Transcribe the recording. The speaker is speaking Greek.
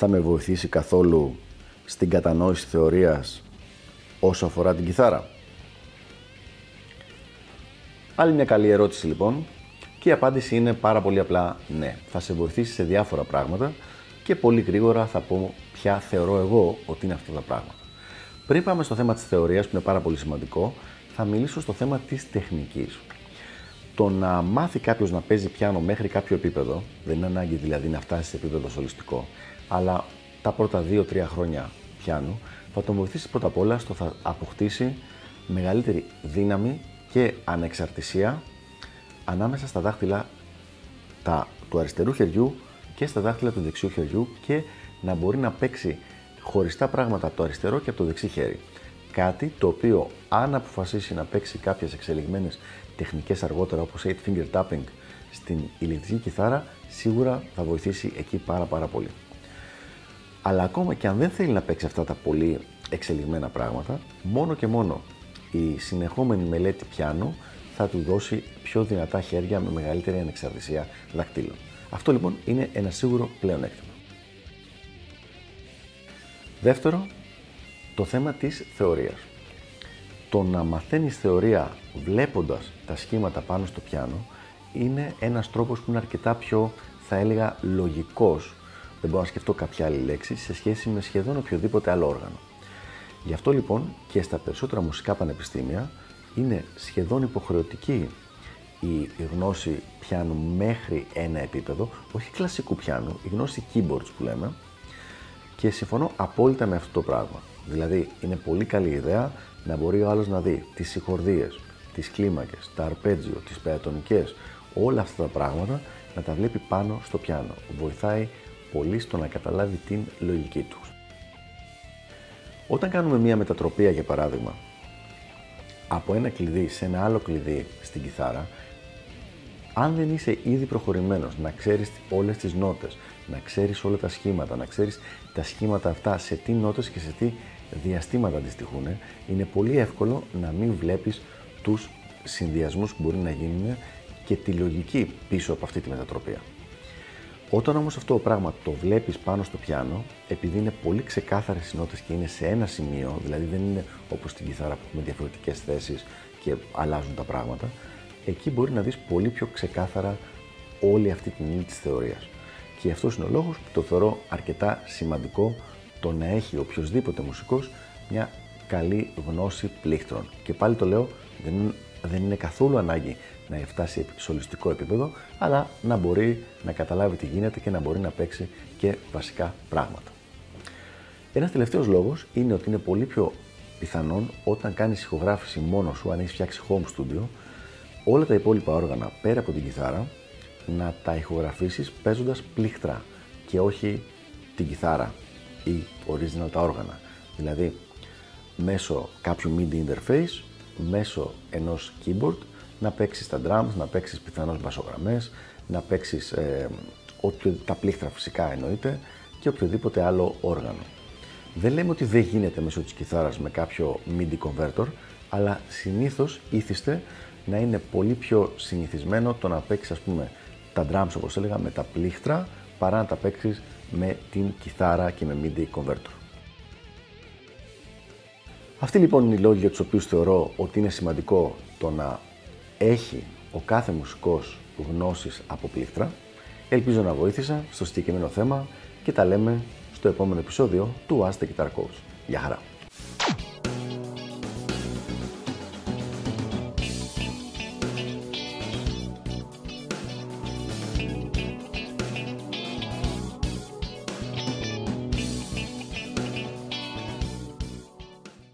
θα με βοηθήσει καθόλου στην κατανόηση θεωρίας όσο αφορά την κιθάρα; Άλλη μια καλή ερώτηση λοιπόν και η απάντηση είναι πάρα πολύ απλά ναι. Θα σε βοηθήσει σε διάφορα πράγματα και πολύ γρήγορα θα πω ποια θεωρώ εγώ ότι είναι αυτά τα πράγματα. Πριν πάμε στο θέμα της θεωρίας που είναι πάρα πολύ σημαντικό, θα μιλήσω στο θέμα της τεχνικής. Το να μάθει κάποιος να παίζει πιάνο μέχρι κάποιο επίπεδο, δεν είναι ανάγκη δηλαδή να φτάσει σε επίπεδο σολιστικό, αλλά τα πρώτα 2-3 χρόνια πιάνου θα τον βοηθήσει πρώτα απ' όλα στο θα αποκτήσει μεγαλύτερη δύναμη και ανεξαρτησία ανάμεσα στα δάχτυλα τα, του αριστερού χεριού και στα δάχτυλα του δεξιού χεριού και να μπορεί να παίξει χωριστά πράγματα από το αριστερό και από το δεξί χέρι. Κάτι το οποίο αν αποφασίσει να παίξει κάποιες εξελιγμένες τεχνικές αργότερα όπως 8 finger tapping στην ηλεκτρική κιθάρα σίγουρα θα βοηθήσει εκεί πάρα πάρα πολύ. Αλλά ακόμα και αν δεν θέλει να παίξει αυτά τα πολύ εξελιγμένα πράγματα, μόνο και μόνο η συνεχόμενη μελέτη πιάνου θα του δώσει πιο δυνατά χέρια με μεγαλύτερη ανεξαρτησία δακτύλων. Αυτό λοιπόν είναι ένα σίγουρο πλεονέκτημα. Δεύτερο, το θέμα της θεωρίας. Το να μαθαίνεις θεωρία βλέποντας τα σχήματα πάνω στο πιάνο είναι ένας τρόπος που είναι αρκετά πιο, θα έλεγα, λογικός δεν μπορώ να σκεφτώ κάποια άλλη λέξη σε σχέση με σχεδόν οποιοδήποτε άλλο όργανο. Γι' αυτό λοιπόν και στα περισσότερα μουσικά πανεπιστήμια είναι σχεδόν υποχρεωτική η γνώση πιάνου μέχρι ένα επίπεδο, όχι κλασικού πιάνου, η γνώση keyboards που λέμε και συμφωνώ απόλυτα με αυτό το πράγμα. Δηλαδή είναι πολύ καλή ιδέα να μπορεί ο άλλος να δει τις συγχορδίες, τις κλίμακες, τα αρπέτζιο, τις πεατονικές, όλα αυτά τα πράγματα να τα βλέπει πάνω στο πιάνο. Βοηθάει πολύ στο να καταλάβει την λογική τους. Όταν κάνουμε μία μετατροπία, για παράδειγμα, από ένα κλειδί σε ένα άλλο κλειδί στην κιθάρα, αν δεν είσαι ήδη προχωρημένος να ξέρεις όλες τις νότες, να ξέρεις όλα τα σχήματα, να ξέρεις τα σχήματα αυτά σε τι νότες και σε τι διαστήματα αντιστοιχούν, είναι πολύ εύκολο να μην βλέπεις τους συνδυασμούς που μπορεί να γίνουν και τη λογική πίσω από αυτή τη μετατροπία. Όταν όμως αυτό το πράγμα το βλέπεις πάνω στο πιάνο, επειδή είναι πολύ ξεκάθαρες οι νότες και είναι σε ένα σημείο, δηλαδή δεν είναι όπως στην κιθάρα που έχουμε διαφορετικές θέσεις και αλλάζουν τα πράγματα, εκεί μπορεί να δεις πολύ πιο ξεκάθαρα όλη αυτή την ύλη της θεωρίας. Και αυτός είναι ο λόγος που το θεωρώ αρκετά σημαντικό το να έχει οποιοδήποτε μουσικός μια καλή γνώση πλήκτρων. Και πάλι το λέω, δεν, δεν είναι καθόλου ανάγκη να φτάσει σε ολιστικό επίπεδο, αλλά να μπορεί να καταλάβει τι γίνεται και να μπορεί να παίξει και βασικά πράγματα. Ένας τελευταίος λόγος είναι ότι είναι πολύ πιο πιθανόν όταν κάνεις ηχογράφηση μόνος σου, αν έχεις φτιάξει home studio, όλα τα υπόλοιπα όργανα πέρα από την κιθάρα να τα ηχογραφήσεις παίζοντας πλήκτρα και όχι την κιθάρα ή original τα όργανα. Δηλαδή, μέσω κάποιου MIDI interface, μέσω ενός keyboard να παίξεις τα drums, να παίξεις πιθανώς μπασογραμμές, να παίξεις ε, τα πλήκτρα φυσικά εννοείται και οποιοδήποτε άλλο όργανο. Δεν λέμε ότι δεν γίνεται μέσω της κιθάρας με κάποιο MIDI converter, αλλά συνήθως ήθιστε να είναι πολύ πιο συνηθισμένο το να παίξεις ας πούμε τα drums όπως έλεγα με τα πλήκτρα παρά να τα παίξεις με την κιθάρα και με MIDI converter. Αυτοί λοιπόν είναι οι λόγοι για τους οποίους θεωρώ ότι είναι σημαντικό το να έχει ο κάθε μουσικός γνώσεις από πλήκτρα. Ελπίζω να βοήθησα στο συγκεκριμένο θέμα και τα λέμε στο επόμενο επεισόδιο του Ask the Guitar Coach. Γεια χαρά!